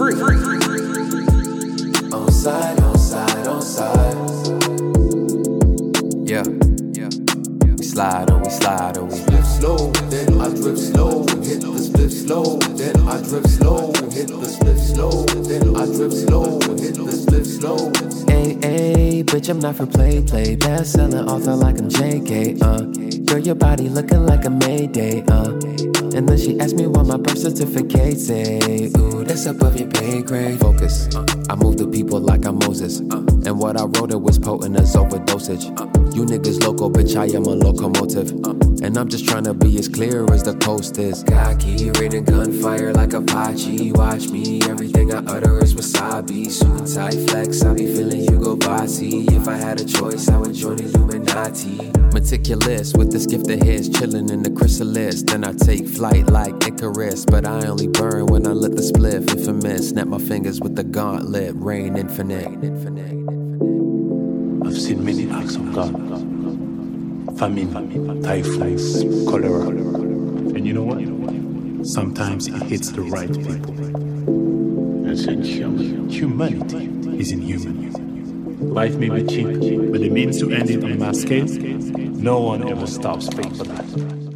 Free. On side, on side, on side. Yeah. Yeah. We slide on, we slide on, we Split slow, then I drip slow. Hit the split slow, then I drip slow. Hit the split slow, then I drip slow. Hit the split slow. Hey, hey, bitch, I'm not for play, play. Bestseller author like I'm JK, uh. Girl, your body looking like a Mayday, uh. And then she asked me what my birth certificate say. Ooh, that's above your pay grade. Focus. Uh, I move the people like I'm Moses. Uh, and what I wrote it was potent as overdosage. You niggas local, bitch, I am a locomotive. And I'm just trying to be as clear as the coast is. Cocky, raining gunfire like Apache. Watch me, everything I utter is wasabi. Suit and tie flex, I be feeling Hugo Bossy. If I had a choice, I would join the Illuminati. Meticulous with this gift of his, chilling in the chrysalis. Then I take flight like Icarus, but I only burn when I lit the spliff. Infamous, snap my fingers with the gauntlet, reign infinite. I've seen many acts of God. Famine, typhoons, cholera. And you know what? Sometimes it hits the right people. Humanity is inhuman. Life may be cheap, but the means to end it on mass scale, no one ever stops paying for that.